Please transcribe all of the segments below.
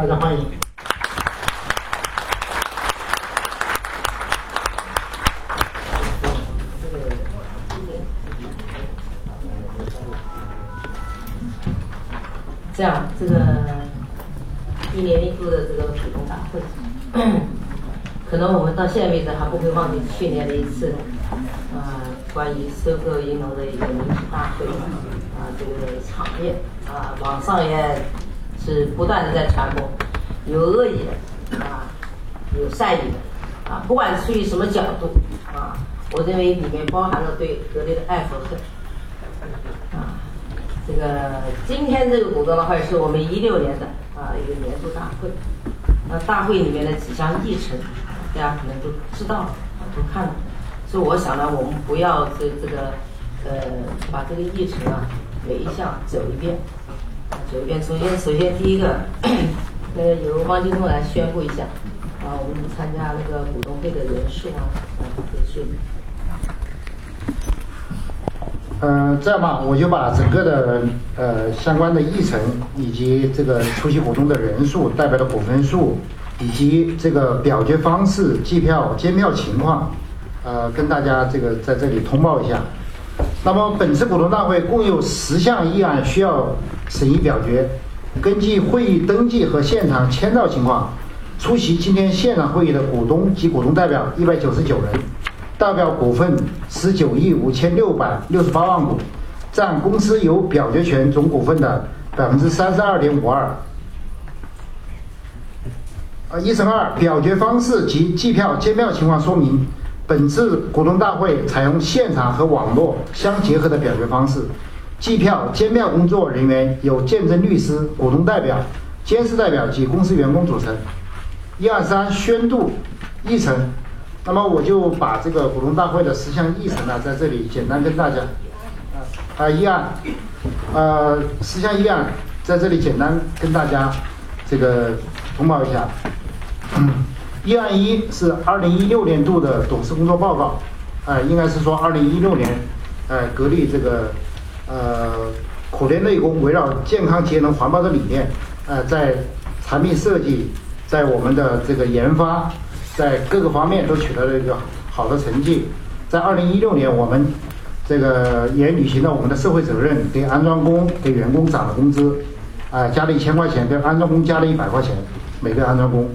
大家欢迎。这样，这个一年一度的这个股东大会，可能我们到现在为止还不会忘记去年的一次，呃，关于收购银龙的一个民主大会，啊，这个场面，啊，网上也是不断的在传播，有恶意的，啊，有善意的，啊，不管出于什么角度，啊，我认为里面包含了对格力的爱和恨啊。这个今天这个股东大会是我们一六年的啊一个年度大会，那大会里面的几项议程，大家可能都知道啊，都看了。所以我想呢，我们不要这这个呃把这个议程啊每一项走一遍，走一遍。首先首先第一个，呃由汪金东来宣布一下啊，我们参加那个股东会的人数啊人数。嗯，这样吧，我就把整个的呃相关的议程以及这个出席股东的人数、代表的股份数，以及这个表决方式、计票、监票情况，呃，跟大家这个在这里通报一下。那么本次股东大会共有十项议案需要审议表决。根据会议登记和现场签到情况，出席今天现场会议的股东及股东代表一百九十九人。代表股份十九亿五千六百六十八万股，占公司有表决权总股份的百分之三十二点五二。啊，一审二表决方式及计票监票情况说明，本次股东大会采用现场和网络相结合的表决方式，计票监票工作人员由见证律师、股东代表、监事代表及公司员工组成。一二三宣读议程。那么我就把这个股东大会的十项议程呢，在这里简单跟大家，啊啊议案，呃十项议案在这里简单跟大家这个通报一下。嗯议案一是二零一六年度的董事工作报告，呃应该是说二零一六年，呃格力这个呃苦练内功围绕健康节能环保的理念，呃在产品设计，在我们的这个研发。在各个方面都取得了一个好的成绩。在二零一六年，我们这个也履行了我们的社会责任，给安装工、给员工涨了工资，啊，加了一千块钱，给安装工加了一百块钱，每个安装工。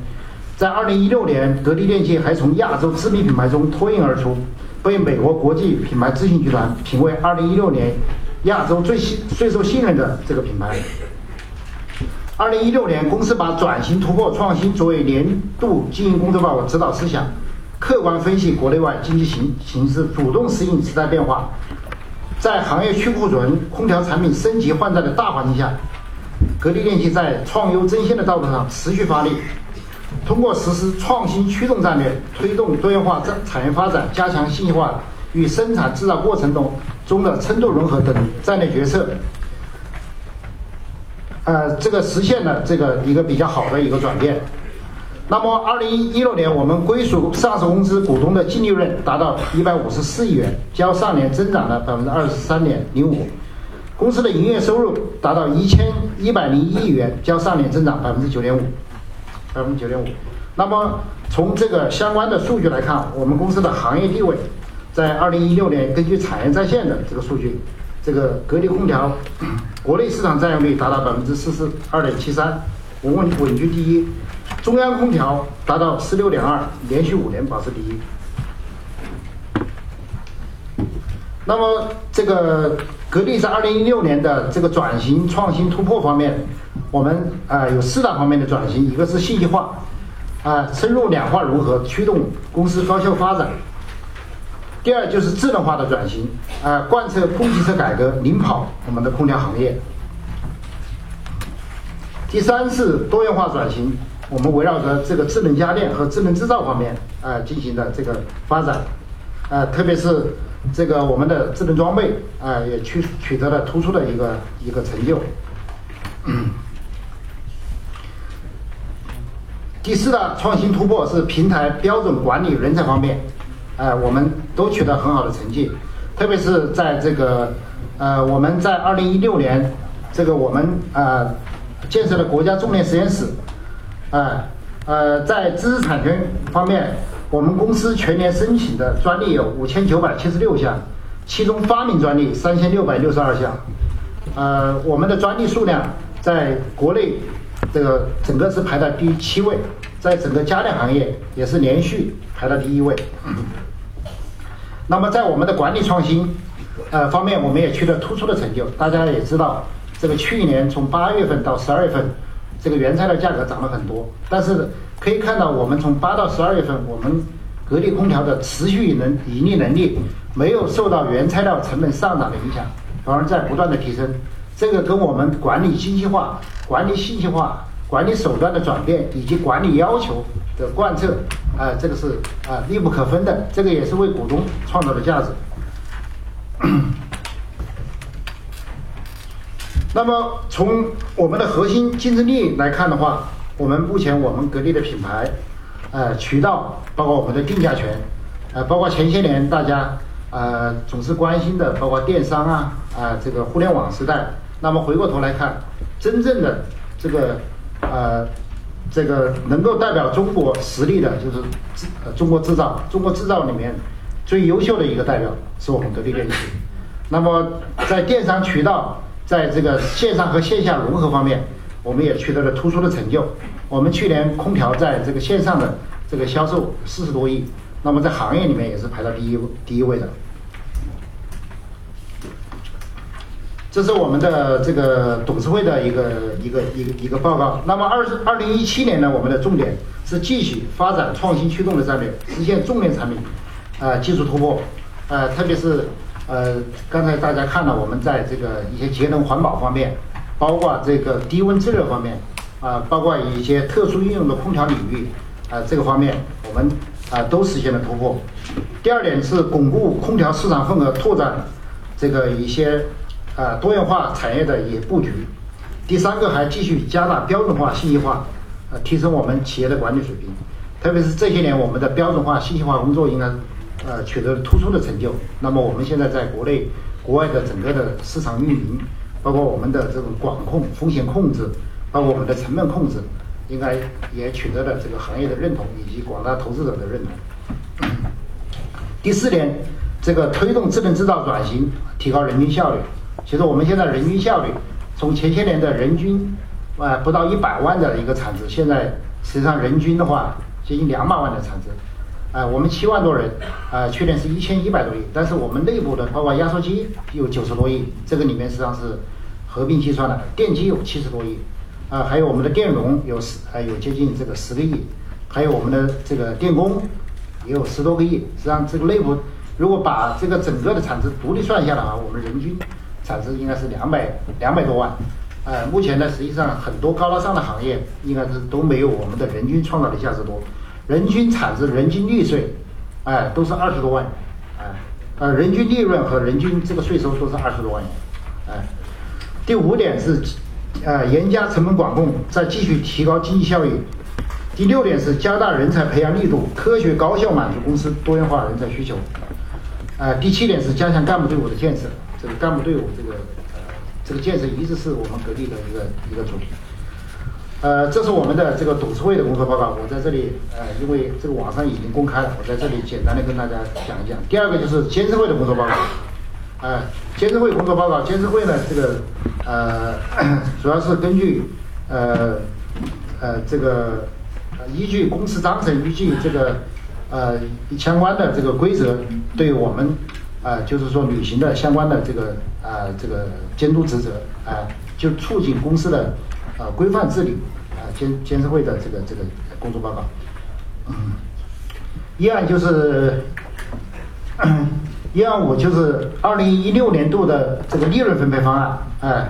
在二零一六年，格力电器还从亚洲知名品牌中脱颖而出，被美国国际品牌咨询集团评为二零一六年亚洲最信最受信任的这个品牌。二零一六年，公司把转型突破创新作为年度经营工作报告指导思想，客观分析国内外经济形形势，主动适应时代变化。在行业去库存、空调产品升级换代的大环境下，格力电器在创优增新的道路上持续发力，通过实施创新驱动战略，推动多元化产产业发展，加强信息化与生产制造过程中中的深度融合等战略决策。呃，这个实现了这个一个比较好的一个转变。那么，二零一六年我们归属上市公司股东的净利润达到一百五十四亿元，较上年增长了百分之二十三点零五。公司的营业收入达到一千一百零一亿元，较上年增长百分之九点五，百分之九点五。那么，从这个相关的数据来看，我们公司的行业地位，在二零一六年根据产业在线的这个数据。这个格力空调 国内市场占有率达到百分之四十二点七三，稳稳居第一。中央空调达到十六点二，连续五年保持第一。那么，这个格力在二零一六年的这个转型创新突破方面，我们啊有四大方面的转型，一个是信息化，啊深入两化融合，驱动公司高效发展。第二就是智能化的转型，啊，贯彻供给侧改革，领跑我们的空调行业。第三是多元化转型，我们围绕着这个智能家电和智能制造方面，啊，进行的这个发展，啊，特别是这个我们的智能装备，啊，也取取得了突出的一个一个成就。嗯第四大创新突破是平台标准管理人才方面。哎，我们都取得很好的成绩，特别是在这个，呃，我们在二零一六年，这个我们呃建设了国家重点实验室，哎，呃，在知识产权方面，我们公司全年申请的专利有五千九百七十六项，其中发明专利三千六百六十二项。呃，我们的专利数量在国内这个整个是排在第七位，在整个家电行业也是连续排到第一位。那么在我们的管理创新呃方面，我们也取得突出的成就。大家也知道，这个去年从八月份到十二月份，这个原材料价格涨了很多，但是可以看到，我们从八到十二月份，我们格力空调的持续能盈利能力没有受到原材料成本上涨的影响。反而在不断的提升，这个跟我们管理精细化、管理信息化、管理手段的转变以及管理要求的贯彻，啊，这个是啊密不可分的。这个也是为股东创造的价值。那么从我们的核心竞争力来看的话，我们目前我们格力的品牌，呃，渠道，包括我们的定价权，呃，包括前些年大家。呃，总是关心的，包括电商啊，啊，这个互联网时代。那么回过头来看，真正的这个呃，这个能够代表中国实力的，就是制呃中国制造。中国制造里面最优秀的一个代表是我们格力电器。那么在电商渠道，在这个线上和线下融合方面，我们也取得了突出的成就。我们去年空调在这个线上的这个销售四十多亿，那么在行业里面也是排到第一第一位的。这是我们的这个董事会的一个一个一个一个报告。那么二二零一七年呢，我们的重点是继续发展创新驱动的战略，实现重点产品，呃，技术突破，呃，特别是呃，刚才大家看了我们在这个一些节能环保方面，包括这个低温制热方面，啊，包括一些特殊应用的空调领域，啊，这个方面我们啊都实现了突破。第二点是巩固空调市场份额，拓展这个一些。啊，多元化产业的也布局。第三个还继续加大标准化、信息化，呃，提升我们企业的管理水平。特别是这些年，我们的标准化、信息化工作应该呃取得了突出的成就。那么我们现在在国内、国外的整个的市场运营，包括我们的这种管控、风险控制，包括我们的成本控制，应该也取得了这个行业的认同以及广大投资者的认同。第四点，这个推动智能制造转型，提高人均效率。其实我们现在人均效率，从前些年的人均，啊不到一百万的一个产值，现在实际上人均的话接近两百万的产值，啊我们七万多人，啊去年是一千一百多亿，但是我们内部的包括压缩机有九十多亿，这个里面实际上是合并计算的，电机有七十多亿，啊还有我们的电容有十还有接近这个十个亿，还有我们的这个电工也有十多个亿，实际上这个内部如果把这个整个的产值独立算下来啊，我们人均。产值应该是两百两百多万，呃，目前呢，实际上很多高大上的行业应该是都没有我们的人均创造的价值多，人均产值、人均利税，哎，都是二十多万，哎，呃，人均利润和人均这个税收都是二十多万元，哎。第五点是，呃，严加成本管控，再继续提高经济效益。第六点是加大人才培养力度，科学高效满足公司多元化人才需求。呃，第七点是加强干部队伍的建设。这个干部队伍，这个呃，这个建设一直是我们格力的一个一个主题。呃，这是我们的这个董事会的工作报告，我在这里呃，因为这个网上已经公开了，我在这里简单的跟大家讲一讲。第二个就是监事会的工作报告，呃，监事会工作报告，监事会呢，这个呃，主要是根据呃呃这个依据公司章程，依据这个呃相关的这个规则，对我们。啊，就是说履行的相关的这个啊，这个监督职责啊，就促进公司的啊规范治理啊，监监事会的这个这个工作报告。嗯，一案就是一案五就是二零一六年度的这个利润分配方案，哎，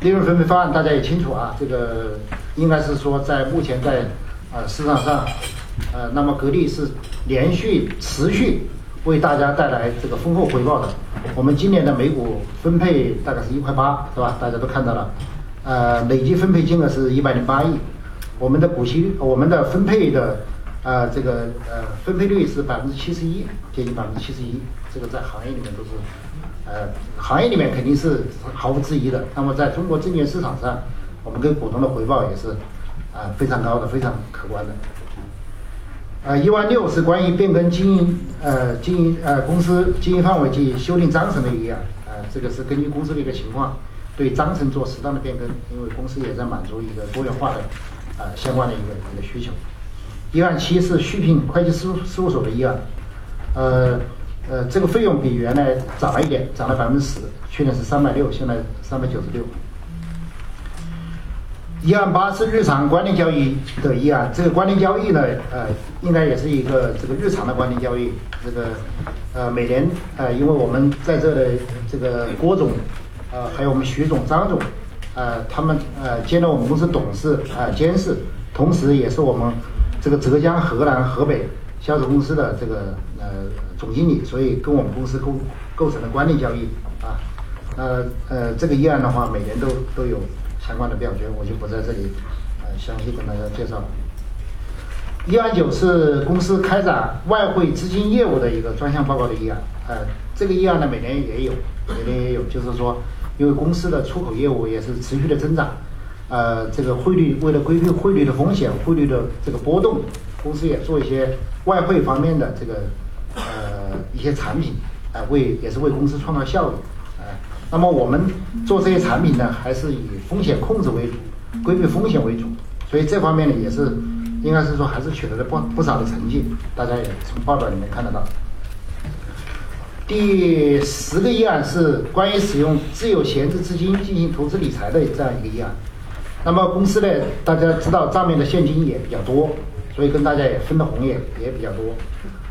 利润分配方案大家也清楚啊，这个应该是说在目前在啊市场上，呃，那么格力是连续持续。为大家带来这个丰厚回报的，我们今年的每股分配大概是一块八，是吧？大家都看到了，呃，累计分配金额是一百零八亿，我们的股息，我们的分配的，呃，这个呃分配率是百分之七十一，接近百分之七十一，这个在行业里面都是，呃，行业里面肯定是毫无质疑的。那么在中国证券市场上，我们跟股东的回报也是，啊非常高的，非常可观的。呃，一万六是关于变更经营呃经营呃公司经营范围及修订章程的议案，啊，这个是根据公司的一个情况，对章程做适当的变更，因为公司也在满足一个多元化的呃相关的一个一个需求。一万七是续聘会计师事务所的议案，呃呃，这个费用比原来涨了一点，涨了百分之十，去年是三百六，现在三百九十六。一案八是日常关联交易的议案，这个关联交易呢，呃，应该也是一个这个日常的关联交易。这个呃，每年呃，因为我们在这的这个郭总，呃，还有我们徐总、张总，呃，他们呃兼任我们公司董事啊监事，同时也是我们这个浙江、河南、河北销售公司的这个呃总经理，所以跟我们公司构构成了关联交易啊。呃呃，这个议案的话，每年都都有。相关的表决我就不在这里，呃，详细跟大家介绍了。一案九是公司开展外汇资金业务的一个专项报告的议案，呃，这个议案呢每年也有，每年也有，就是说，因为公司的出口业务也是持续的增长，呃，这个汇率为了规避汇率的风险、汇率的这个波动，公司也做一些外汇方面的这个呃一些产品，啊，为也是为公司创造效益。那么我们做这些产品呢，还是以风险控制为主，规避风险为主，所以这方面呢也是，应该是说还是取得了不不少的成绩，大家也从报表里面看得到。第十个议案是关于使用自有闲置资金进行投资理财的这样一个议案。那么公司呢，大家知道账面的现金也比较多，所以跟大家也分的红也也比较多。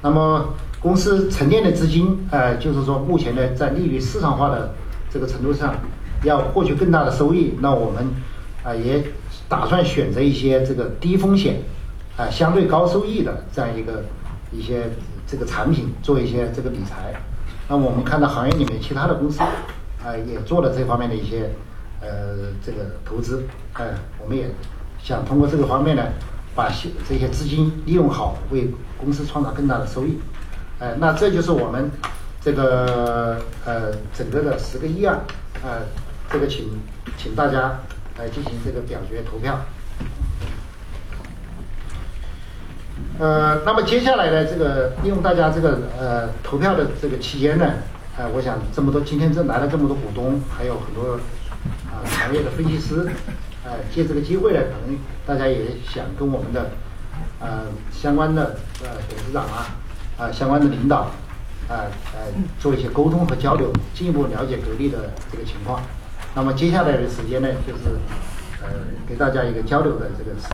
那么公司沉淀的资金，呃，就是说目前呢在利率市场化的。这个程度上，要获取更大的收益，那我们啊也打算选择一些这个低风险啊相对高收益的这样一个一些这个产品做一些这个理财。那我们看到行业里面其他的公司啊也做了这方面的一些呃这个投资，哎，我们也想通过这个方面呢，把这些资金利用好，为公司创造更大的收益。哎，那这就是我们。这个呃，整个的十个议案，呃，这个请请大家来进行这个表决投票。呃，那么接下来呢，这个利用大家这个呃投票的这个期间呢，呃，我想这么多今天这来了这么多股东，还有很多啊行业的分析师，呃，借这个机会呢，可能大家也想跟我们的呃相关的呃董事长啊啊相关的领导。呃呃，做一些沟通和交流，进一步了解格力的这个情况。那么接下来的时间呢，就是呃给大家一个交流的这个时